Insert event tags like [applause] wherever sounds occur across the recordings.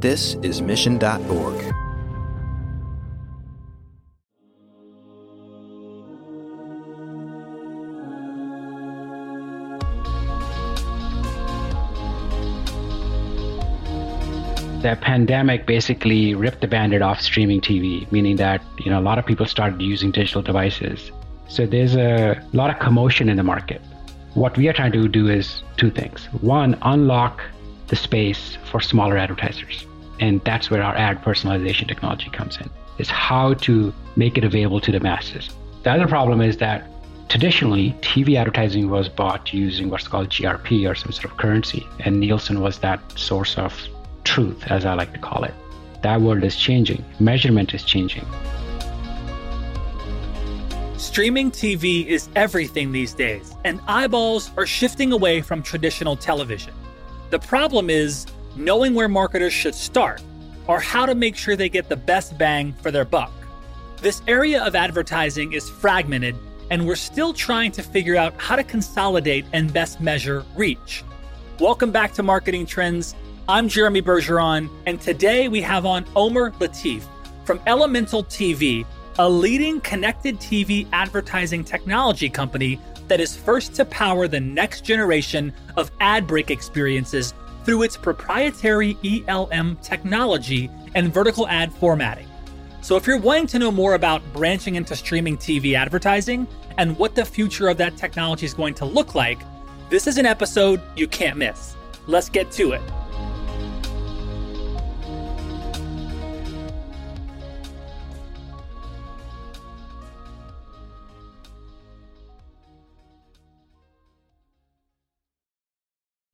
This is Mission.org. the pandemic basically ripped the bandit off streaming TV, meaning that you know a lot of people started using digital devices. So there's a lot of commotion in the market. What we are trying to do is two things. One, unlock the space for smaller advertisers. And that's where our ad personalization technology comes in. Is how to make it available to the masses. The other problem is that traditionally TV advertising was bought using what's called GRP or some sort of currency, and Nielsen was that source of truth, as I like to call it. That world is changing, measurement is changing. Streaming TV is everything these days, and eyeballs are shifting away from traditional television. The problem is knowing where marketers should start or how to make sure they get the best bang for their buck. This area of advertising is fragmented, and we're still trying to figure out how to consolidate and best measure reach. Welcome back to Marketing Trends. I'm Jeremy Bergeron, and today we have on Omer Latif from Elemental TV, a leading connected TV advertising technology company that is first to power the next generation of ad break experiences through its proprietary ELM technology and vertical ad formatting. So, if you're wanting to know more about branching into streaming TV advertising and what the future of that technology is going to look like, this is an episode you can't miss. Let's get to it.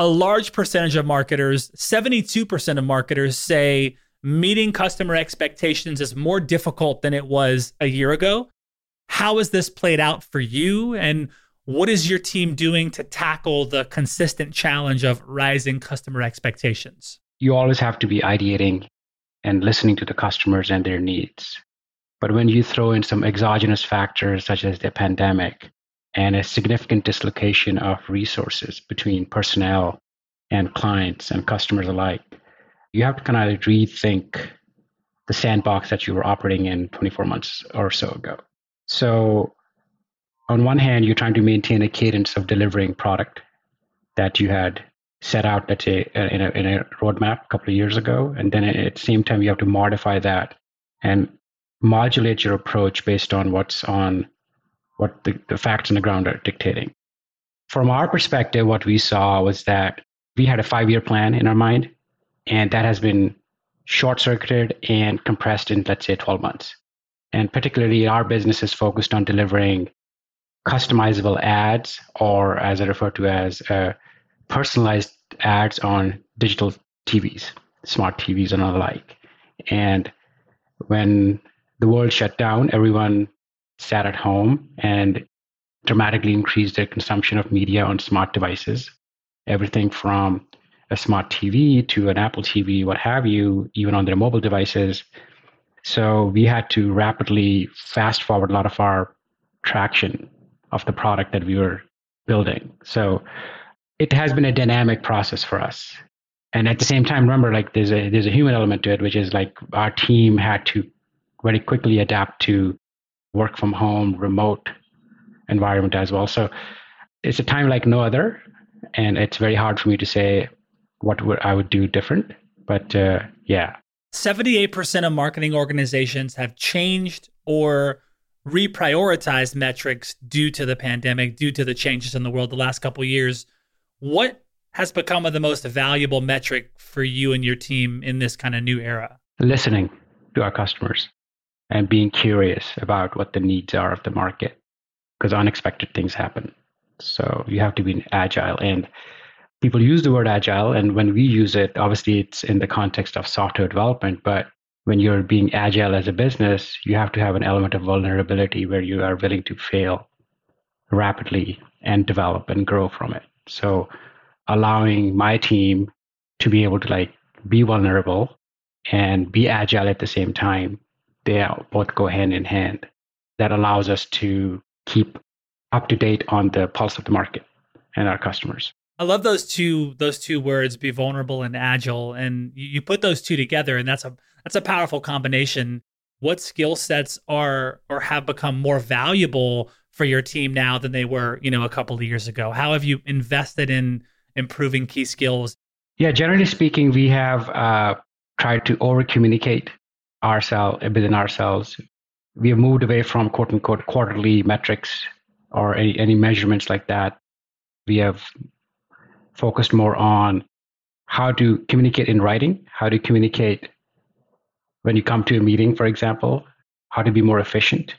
a large percentage of marketers, 72% of marketers say meeting customer expectations is more difficult than it was a year ago. How has this played out for you? And what is your team doing to tackle the consistent challenge of rising customer expectations? You always have to be ideating and listening to the customers and their needs. But when you throw in some exogenous factors such as the pandemic, and a significant dislocation of resources between personnel and clients and customers alike. You have to kind of rethink the sandbox that you were operating in 24 months or so ago. So, on one hand, you're trying to maintain a cadence of delivering product that you had set out, let's say, uh, in a, in a roadmap a couple of years ago. And then at the same time, you have to modify that and modulate your approach based on what's on what the, the facts on the ground are dictating. From our perspective, what we saw was that we had a five year plan in our mind, and that has been short circuited and compressed in, let's say, 12 months. And particularly, our business is focused on delivering customizable ads, or as I refer to as uh, personalized ads on digital TVs, smart TVs, and the like. And when the world shut down, everyone sat at home and dramatically increased their consumption of media on smart devices. Everything from a smart TV to an Apple TV, what have you, even on their mobile devices. So we had to rapidly fast forward a lot of our traction of the product that we were building. So it has been a dynamic process for us. And at the same time, remember, like there's a there's a human element to it, which is like our team had to very quickly adapt to work from home, remote environment as well. So it's a time like no other, and it's very hard for me to say what would I would do different. But uh, yeah, 78% of marketing organizations have changed or reprioritized metrics due to the pandemic, due to the changes in the world the last couple years. What has become of the most valuable metric for you and your team in this kind of new era? Listening to our customers and being curious about what the needs are of the market because unexpected things happen. So you have to be agile. And people use the word agile. And when we use it, obviously it's in the context of software development. But when you're being agile as a business, you have to have an element of vulnerability where you are willing to fail rapidly and develop and grow from it. So allowing my team to be able to like be vulnerable and be agile at the same time, they both go hand in hand. That allows us to keep up to date on the pulse of the market and our customers. I love those two those two words, be vulnerable and agile. And you, you put those two together and that's a that's a powerful combination. What skill sets are or have become more valuable for your team now than they were, you know, a couple of years ago? How have you invested in improving key skills? Yeah, generally speaking, we have uh, tried to over communicate ourselves within ourselves. We have moved away from quote unquote quarterly metrics or any, any measurements like that. We have focused more on how to communicate in writing, how to communicate when you come to a meeting, for example, how to be more efficient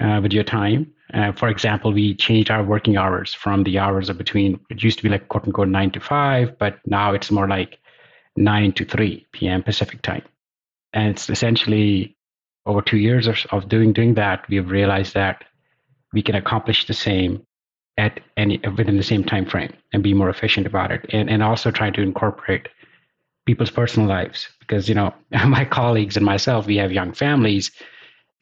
uh, with your time. Uh, for example, we changed our working hours from the hours of between, it used to be like quote unquote nine to five, but now it's more like 9 to 3 p.m. Pacific time. And it's essentially over two years of, doing, doing that, we've realized that we can accomplish the same at any within the same time frame and be more efficient about it. And, and also trying to incorporate people's personal lives because you know [laughs] my colleagues and myself we have young families.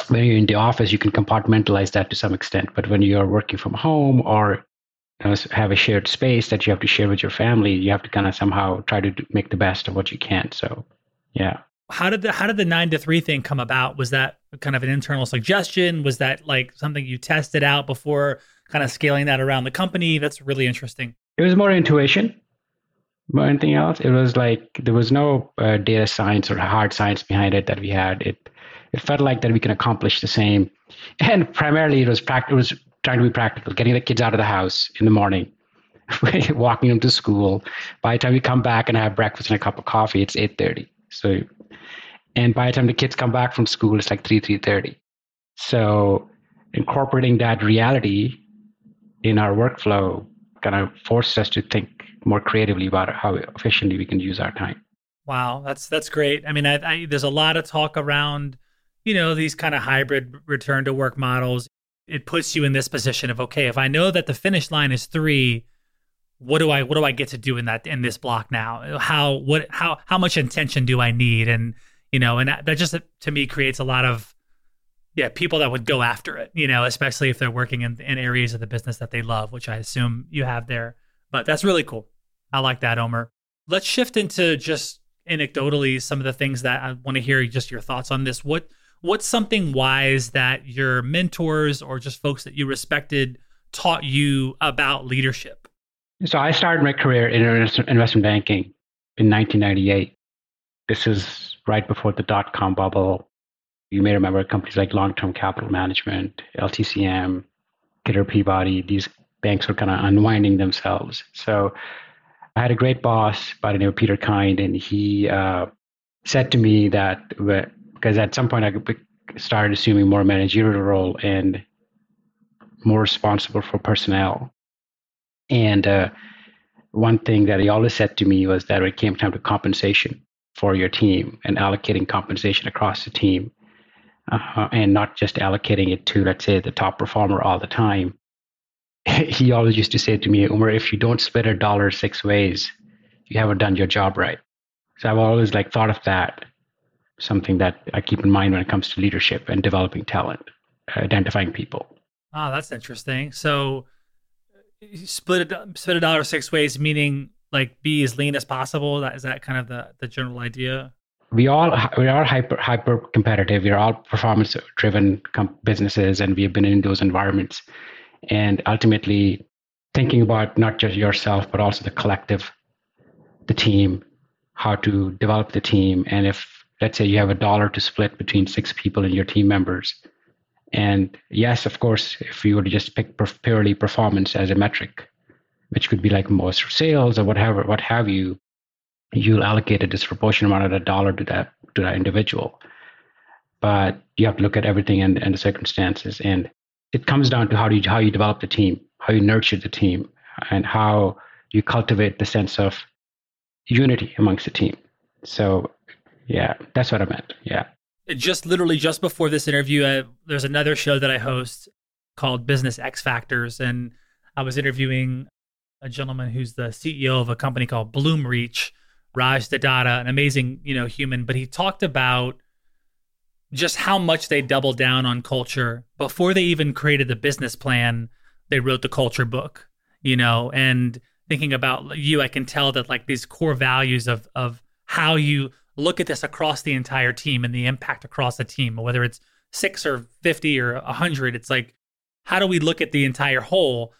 When you're in the office you can compartmentalize that to some extent. But when you're working from home or you know, have a shared space that you have to share with your family you have to kind of somehow try to make the best of what you can. So yeah how did the how did the nine to three thing come about? Was that kind of an internal suggestion? Was that like something you tested out before kind of scaling that around the company? That's really interesting. It was more intuition. More anything else it was like there was no uh, data science or hard science behind it that we had. It it felt like that we can accomplish the same. [laughs] And primarily it was practical it was trying to be practical getting the kids out of the house in the morning [laughs] walking them to school. By the time we come back and have breakfast and a cup of coffee it's 8.30 so and by the time the kids come back from school it's like 3 3.30 so incorporating that reality in our workflow kind of forced us to think more creatively about how efficiently we can use our time. Wow, that's that's great. I mean, I, I, there's a lot of talk around, you know, these kind of hybrid return to work models. It puts you in this position of okay, if I know that the finish line is three, what do I what do I get to do in that in this block now? How what how how much intention do I need? And you know, and that, that just to me creates a lot of yeah people that would go after it. You know, especially if they're working in, in areas of the business that they love, which I assume you have there. But that's really cool. I like that, Omer. Let's shift into just anecdotally some of the things that I want to hear just your thoughts on this. What what's something wise that your mentors or just folks that you respected taught you about leadership? So I started my career in investment banking in 1998. This is right before the dot com bubble. You may remember companies like Long Term Capital Management, LTCM, Kidder Peabody. These banks were kind of unwinding themselves. So I had a great boss by the name of Peter Kind, and he uh, said to me that because at some point I started assuming more managerial role and more responsible for personnel. And uh, one thing that he always said to me was that when it came time to compensation for your team and allocating compensation across the team, uh, and not just allocating it to, let's say, the top performer all the time, [laughs] he always used to say to me, Omer, if you don't split a dollar six ways, you haven't done your job right. So I've always like thought of that, something that I keep in mind when it comes to leadership and developing talent, identifying people. Oh, that's interesting. So split a, split a dollar six ways, meaning like be as lean as possible. That is that kind of the, the general idea? we all we are hyper hyper competitive. We are all performance driven com- businesses, and we have been in those environments and ultimately thinking about not just yourself but also the collective the team how to develop the team and if let's say you have a dollar to split between six people in your team members. And yes, of course, if you were to just pick purely performance as a metric, which could be like most sales or whatever, what have you, you'll allocate a disproportionate amount of that dollar to that to that individual. But you have to look at everything and, and the circumstances. And it comes down to how do you how you develop the team, how you nurture the team, and how you cultivate the sense of unity amongst the team. So yeah, that's what I meant. Yeah. Just literally just before this interview, uh, there's another show that I host called Business X Factors, and I was interviewing a gentleman who's the CEO of a company called Bloomreach, Raj De Datta, an amazing you know human, but he talked about just how much they doubled down on culture before they even created the business plan. They wrote the culture book, you know, and thinking about you, I can tell that like these core values of of how you look at this across the entire team and the impact across the team, whether it's six or 50 or 100. It's like, how do we look at the entire whole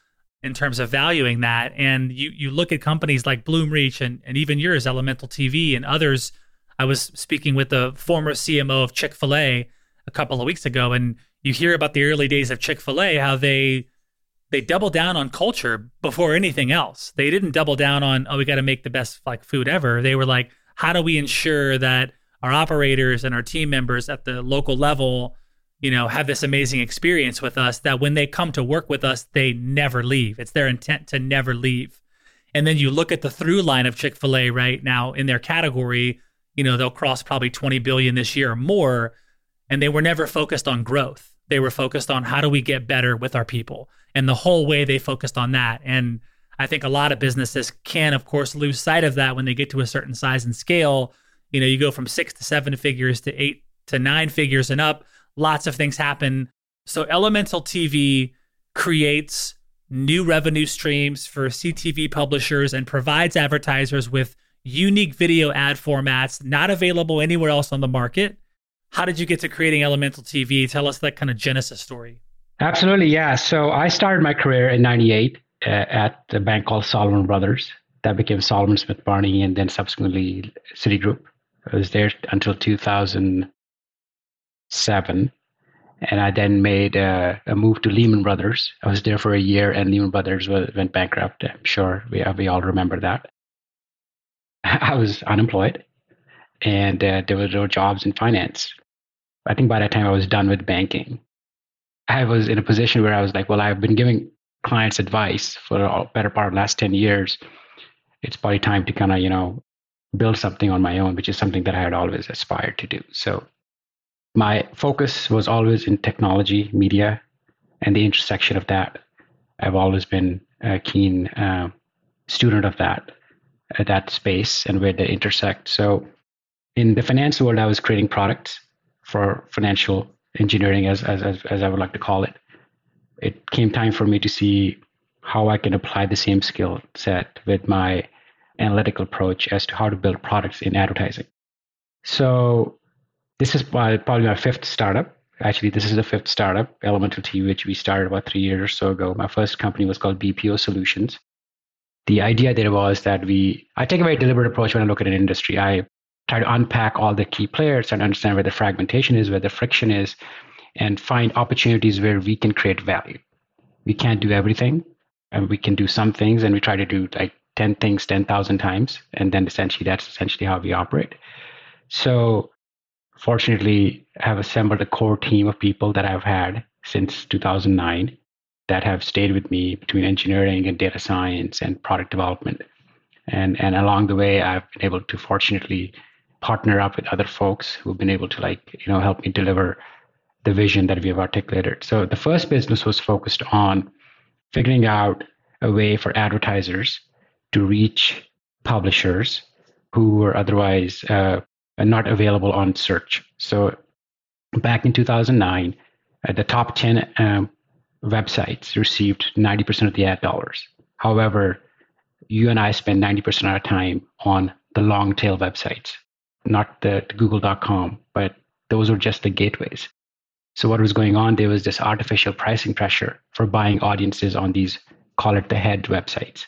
in terms of valuing that? And you, you look at companies like Bloomreach and, and even yours, Elemental TV, and others. I was speaking with the former CMO of Chick fil A a couple of weeks ago, and you hear about the early days of Chick fil A, how they they double down on culture before anything else. They didn't double down on, oh, we got to make the best like food ever. They were like, how do we ensure that our operators and our team members at the local level you know have this amazing experience with us that when they come to work with us they never leave. It's their intent to never leave. And then you look at the through line of chick-fil-a right now in their category you know they'll cross probably 20 billion this year or more and they were never focused on growth. They were focused on how do we get better with our people. And the whole way they focused on that. And I think a lot of businesses can, of course, lose sight of that when they get to a certain size and scale. You know, you go from six to seven figures to eight to nine figures and up. Lots of things happen. So, Elemental TV creates new revenue streams for CTV publishers and provides advertisers with unique video ad formats not available anywhere else on the market. How did you get to creating Elemental TV? Tell us that kind of genesis story. Absolutely, yeah. So I started my career in 98 at a bank called Salomon Brothers. That became Salomon Smith Barney and then subsequently Citigroup. I was there until 2007. And I then made a, a, move to Lehman Brothers. I was there for a year and Lehman Brothers went bankrupt. I'm sure we, we all remember that. [laughs] I was unemployed and uh, there were no jobs in finance. I think by that time I was done with banking. I was in a position where I was like, well, I've been giving clients advice for a better part of the last 10 years, it's probably time to kind of, you know, build something on my own, which is something that I had always aspired to do. So my focus was always in technology, media, and the intersection of that. I've always been a keen uh, student of that, uh, that space and where they intersect. So in the finance world, I was creating products for financial engineering, as, as, as I would like to call it it came time for me to see how I can apply the same skill set with my analytical approach as to how to build products in advertising. So this is probably my fifth startup. Actually, this is the fifth startup, Elemental TV, which we started about three years or so ago. My first company was called BPO Solutions. The idea there was that we, I take a very deliberate approach when I look at an industry. I try to unpack all the key players and understand where the fragmentation is, where the friction is, and find opportunities where we can create value. We can't do everything, and we can do some things, and we try to do like 10 things 10,000 times. And then essentially, that's essentially how we operate. So, fortunately, I have assembled a core team of people that I've had since 2009 that have stayed with me between engineering and data science and product development. And, and along the way, I've been able to fortunately partner up with other folks who've been able to like, you know, help me deliver the vision that we have articulated. So the first business was focused on figuring out a way for advertisers to reach publishers who were otherwise uh, not available on search. So back in 2009, uh, the top 10 um, websites received 90% of the ad dollars. However, you and I spend 90% of our time on the long tail websites, not the, the google.com, but those were just the gateways. So what was going on? There was this artificial pricing pressure for buying audiences on these call it the head websites.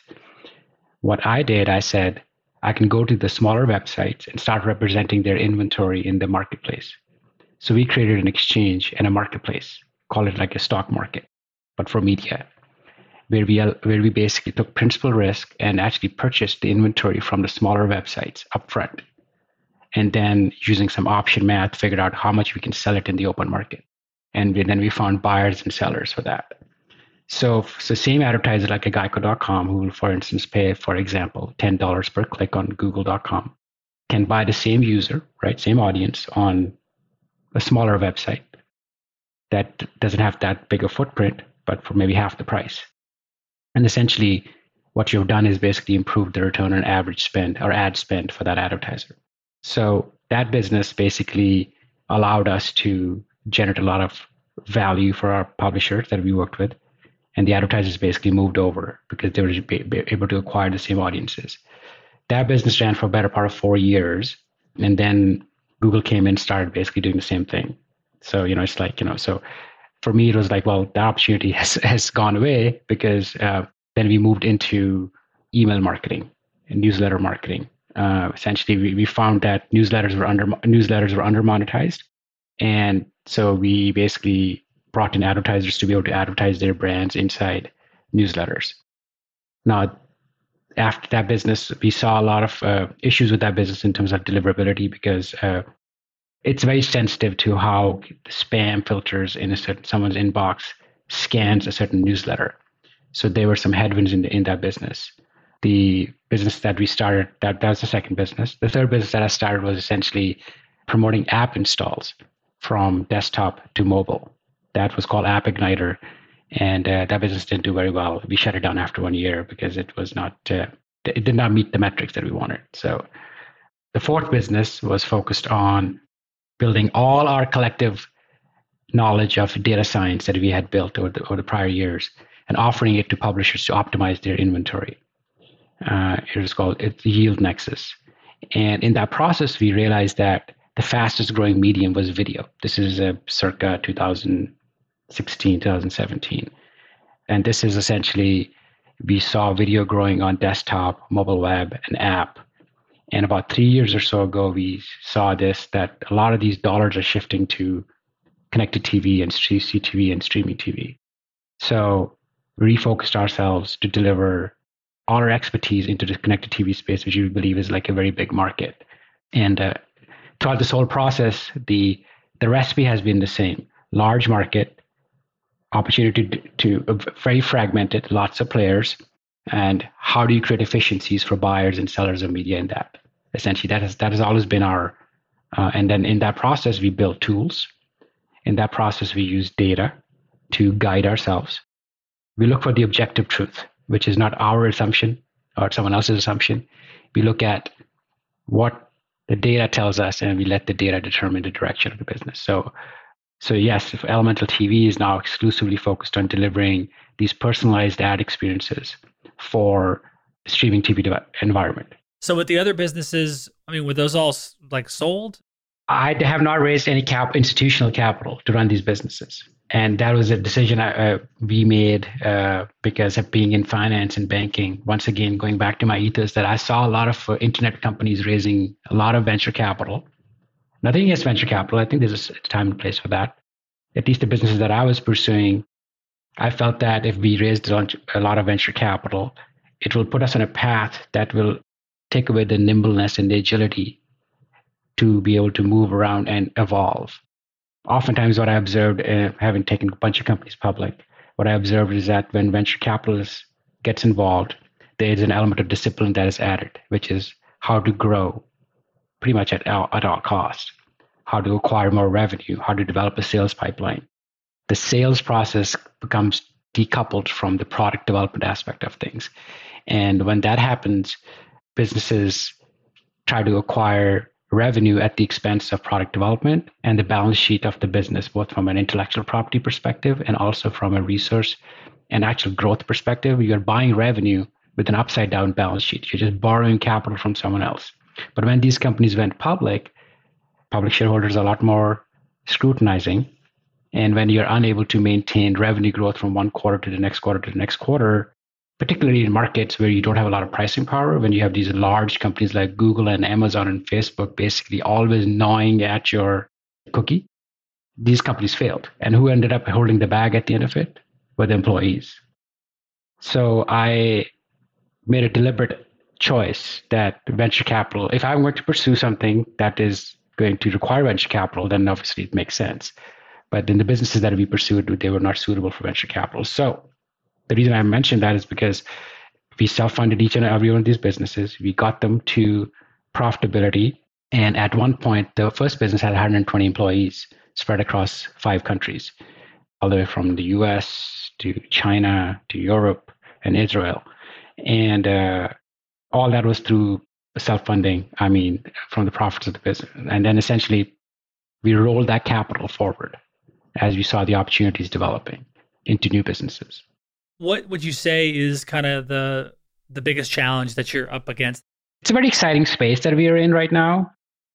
What I did, I said, I can go to the smaller websites and start representing their inventory in the marketplace. So we created an exchange and a marketplace, call it like a stock market, but for media, where we where we basically took principal risk and actually purchased the inventory from the smaller websites upfront, and then using some option math, figured out how much we can sell it in the open market, and we, then we found buyers and sellers for that. So, so same advertiser like a Geico.com, who will, for instance, pay, for example, ten dollars per click on Google.com, can buy the same user, right, same audience on a smaller website that doesn't have that big a footprint, but for maybe half the price. And essentially, what you've done is basically improve the return on average spend or ad spend for that advertiser. So that business basically allowed us to generate a lot of value for our publishers that we worked with. And the advertisers basically moved over because they were able to acquire the same audiences. That business ran for a better part of four years. And then Google came in, started basically doing the same thing. So, you know, it's like, you know, so for me, it was like, well, that opportunity [laughs] has, has gone away because uh, then we moved into email marketing and newsletter marketing. Uh, essentially, we, we found that newsletters were under newsletters were under monetized, and so we basically brought in advertisers to be able to advertise their brands inside newsletters. Now, after that business, we saw a lot of uh, issues with that business in terms of deliverability because uh, it's very sensitive to how spam filters in a certain someone's inbox scans a certain newsletter. So there were some headwinds in the, in that business. The business that we started, that, that was the second business. The third business that I started was essentially promoting app installs from desktop to mobile. That was called App Igniter. And uh, that business didn't do very well. We shut it down after one year because it was not, uh, it did not meet the metrics that we wanted. So the fourth business was focused on building all our collective knowledge of data science that we had built over the, over the prior years and offering it to publishers to optimize their inventory. Uh, it was called it's Yield Nexus. And in that process, we realized that the fastest growing medium was video. This is a circa 2016, 2017. And this is essentially, we saw video growing on desktop, mobile web, and app and about three years or so ago, we saw this that a lot of these dollars are shifting to connected TV and CTV and streaming TV. So we refocused ourselves to deliver all our expertise into the connected TV space, which we believe is like a very big market. And uh, throughout this whole process, the the recipe has been the same: large market, opportunity to, to uh, very fragmented, lots of players, and how do you create efficiencies for buyers and sellers of media in that? essentially that has that has always been our uh, and then in that process we build tools. In that process we use data to guide ourselves. We look for the objective truth which is not our assumption or someone else's assumption. We look at what the data tells us and we let the data determine the direction of the business. So so yes if elemental tv is now exclusively focused on delivering these personalized ad experiences for streaming tv environment. So with the other businesses, I mean, were those all like sold? I have not raised any cap institutional capital to run these businesses, and that was a decision I, uh, we made uh, because of being in finance and banking. Once again, going back to my ethos, that I saw a lot of uh, internet companies raising a lot of venture capital. Nothing against venture capital. I think there's a time and place for that. At least the businesses that I was pursuing, I felt that if we raised a lot of venture capital, it will put us on a path that will take away the nimbleness and the agility to be able to move around and evolve. Oftentimes, what I observed, uh, having taken a bunch of companies public, what I observed is that when venture capitalists gets involved, there is an element of discipline that is added, which is how to grow pretty much at all, at all cost, how to acquire more revenue, how to develop a sales pipeline. The sales process becomes decoupled from the product development aspect of things. And when that happens, businesses try to acquire revenue at the expense of product development and the balance sheet of the business, both from an intellectual property perspective and also from a resource and actual growth perspective. You're buying revenue with an upside down balance sheet. You're just borrowing capital from someone else. But when these companies went public, public shareholders are a lot more scrutinizing. And when you're unable to maintain revenue growth from one quarter to the next quarter to the next quarter, particularly in markets where you don't have a lot of pricing power, when you have these large companies like Google and Amazon and Facebook basically always gnawing at your cookie, these companies failed. And who ended up holding the bag at the end of it? Were the employees. So I made a deliberate choice that venture capital, if I'm going to pursue something that is going to require venture capital, then obviously it makes sense. But in the businesses that we pursued, they were not suitable for venture capital. So the reason I mentioned that is because we self-funded each and every one of these businesses. We got them to profitability. And at one point, the first business had 120 employees spread across five countries, all the way from the US to China to Europe and Israel. And uh, all that was through self-funding, I mean, from the profits of the business. And then essentially, we rolled that capital forward as we saw the opportunities developing into new businesses. What would you say is kind of the the biggest challenge that you're up against? It's a very exciting space that we are in right now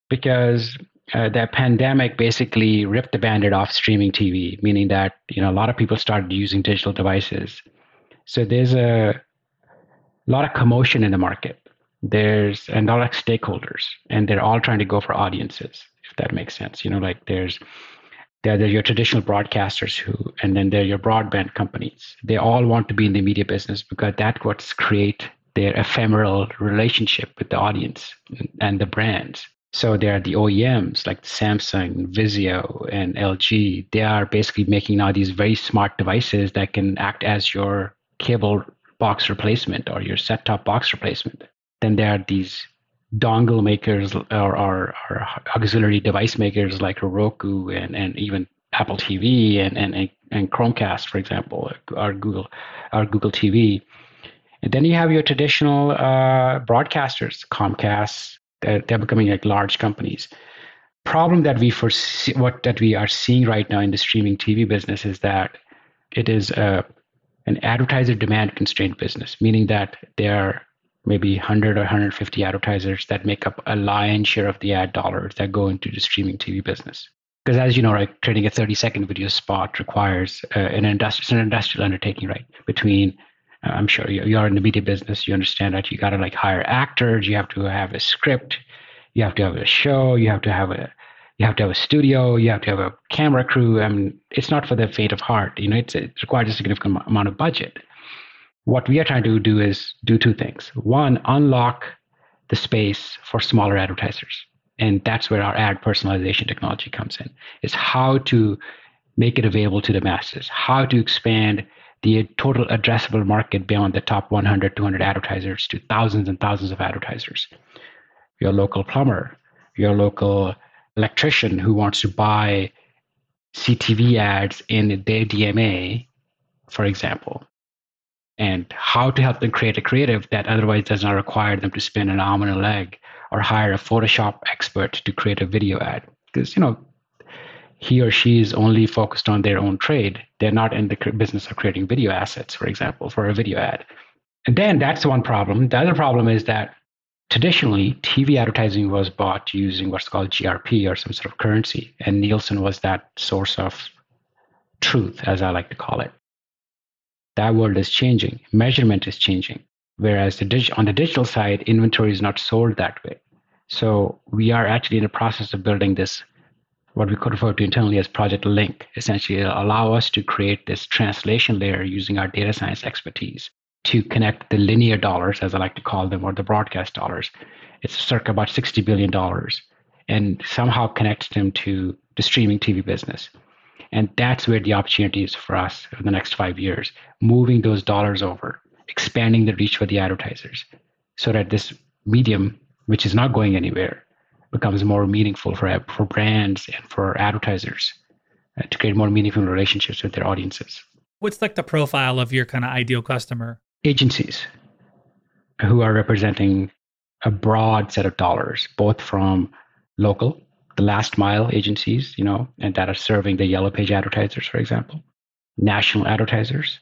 because uh, the pandemic basically ripped the bandit off streaming TV, meaning that you know a lot of people started using digital devices. So there's a lot of commotion in the market. There's and a lot of stakeholders, and they're all trying to go for audiences, if that makes sense. You know, like there's there are your traditional broadcasters who, and then they're your broadband companies. They all want to be in the media business because that's what's create their ephemeral relationship with the audience and the brands. So there are the OEMs like Samsung, Vizio, and LG. They are basically making now these very smart devices that can act as your cable box replacement or your set-top box replacement. Then there are these dongle makers or, or, or, auxiliary device makers like Roku and, and even Apple TV and, and, and Chromecast, for example, or Google, or Google TV. And then you have your traditional uh, broadcasters, Comcast, they're, they're becoming like large companies. Problem that we foresee, what that we are seeing right now in the streaming TV business is that it is a, an advertiser demand constrained business, meaning that there are maybe 100 or 150 advertisers that make up a lion's share of the ad dollars that go into the streaming TV business. Because as you know, right, creating a 30 second video spot requires uh, an, industrial, an industrial undertaking, right? Between uh, I'm sure you, you are in the media business. You understand that you got to like hire actors. You have to have a script. You have to have a show. You have to have a you have to have a studio. You have to have a camera crew. I mean, it's not for the faint of heart. You know, it's, it requires a significant amount of budget. What we are trying to do is do two things. One, unlock the space for smaller advertisers, and that's where our ad personalization technology comes in. Is how to make it available to the masses. How to expand the total addressable market beyond the top 100, 200 advertisers to thousands and thousands of advertisers. Your local plumber, your local electrician who wants to buy CTV ads in their DMA, for example, and how to help them create a creative that otherwise does not require them to spend an arm and a leg or hire a Photoshop expert to create a video ad. Because, you know, he or she is only focused on their own trade. They're not in the business of creating video assets, for example, for a video ad. And then that's one problem. The other problem is that traditionally TV advertising was bought using what's called GRP or some sort of currency, and Nielsen was that source of truth, as I like to call it. That world is changing. Measurement is changing. Whereas the dig- on the digital side, inventory is not sold that way. So we are actually in the process of building this what we could refer to internally as Project Link, essentially allow us to create this translation layer using our data science expertise to connect the linear dollars, as I like to call them, or the broadcast dollars. It's circa about $60 billion, and somehow connect them to the streaming TV business. And that's where the opportunity is for us for the next five years, moving those dollars over, expanding the reach for the advertisers so that this medium, which is not going anywhere, becomes more meaningful for for brands and for advertisers uh, to create more meaningful relationships with their audiences. What's like the profile of your kind of ideal customer? Agencies who are representing a broad set of dollars, both from local, the last mile agencies, you know, and that are serving the yellow page advertisers, for example, national advertisers,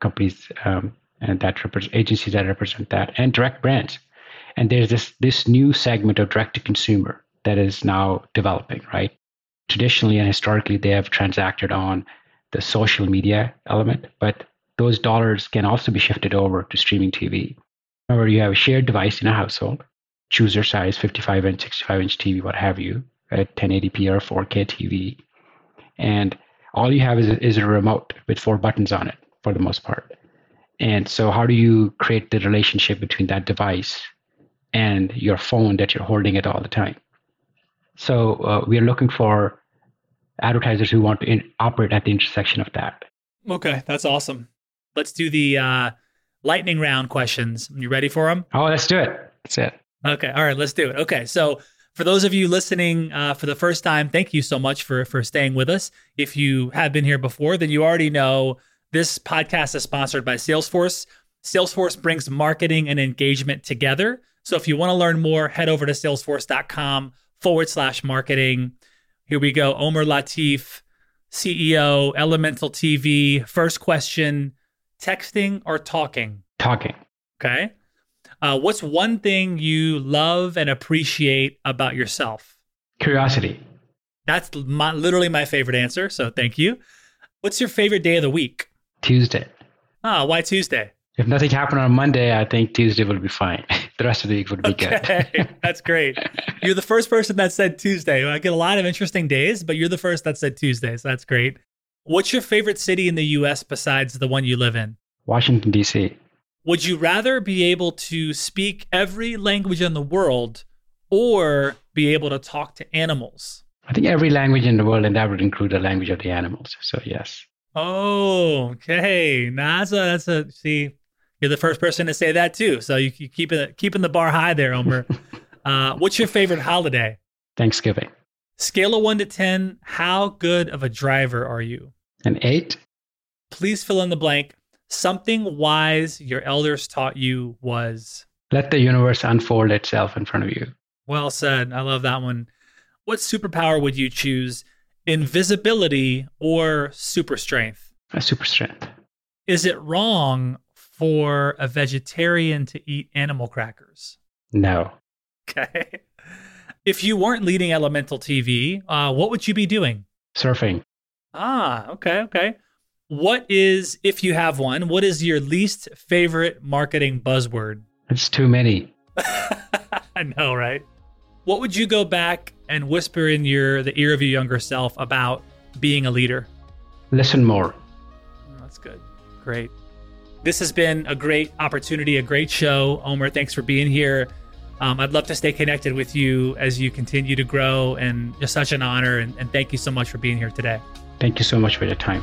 companies um, and that represent agencies that represent that, and direct brands and there's this this new segment of direct to consumer that is now developing, right? Traditionally and historically, they have transacted on the social media element, but those dollars can also be shifted over to streaming TV. Remember, you have a shared device in a household. Choose your size 55 inch, 65 inch TV, what have you, at 1080p or 4K TV. And all you have is a, is a remote with four buttons on it for the most part. And so, how do you create the relationship between that device and your phone that you're holding it all the time? So, uh, we are looking for advertisers who want to in- operate at the intersection of that. Okay, that's awesome. Let's do the uh, lightning round questions. You ready for them? Oh, let's do it. That's it. Okay, all right, let's do it. Okay, so for those of you listening uh, for the first time, thank you so much for for staying with us. If you have been here before, then you already know this podcast is sponsored by Salesforce. Salesforce brings marketing and engagement together. So if you want to learn more, head over to salesforce.com forward slash marketing. Here we go. Omer Latif, CEO, Elemental TV. First question texting or talking? Talking. Okay. Uh, what's one thing you love and appreciate about yourself? Curiosity. That's my, literally my favorite answer. So thank you. What's your favorite day of the week? Tuesday. Ah, why Tuesday? If nothing happened on Monday, I think Tuesday will be fine. [laughs] the rest of the week would be Okay, good. [laughs] that's great. You're the first person that said Tuesday. I get a lot of interesting days, but you're the first that said Tuesday. So that's great. What's your favorite city in the US besides the one you live in? Washington, D.C. Would you rather be able to speak every language in the world or be able to talk to animals? I think every language in the world, and that would include the language of the animals. So, yes. Oh, okay. Nah, that's a, that's a see. You're the first person to say that too. So you, you keep it keeping the bar high there, Omer. [laughs] uh, what's your favorite holiday? Thanksgiving. Scale of one to ten. How good of a driver are you? An eight. Please fill in the blank. Something wise your elders taught you was. Let the universe unfold itself in front of you. Well said. I love that one. What superpower would you choose? Invisibility or super strength? A super strength. Is it wrong for a vegetarian to eat animal crackers? No. Okay. If you weren't leading Elemental TV, uh, what would you be doing? Surfing. Ah, okay, okay. What is, if you have one, what is your least favorite marketing buzzword? It's too many. [laughs] I know, right? What would you go back and whisper in your the ear of your younger self about being a leader? Listen more. Oh, that's good. Great. This has been a great opportunity, a great show. Omer, thanks for being here. Um, I'd love to stay connected with you as you continue to grow, and just such an honor. And, and thank you so much for being here today. Thank you so much for your time.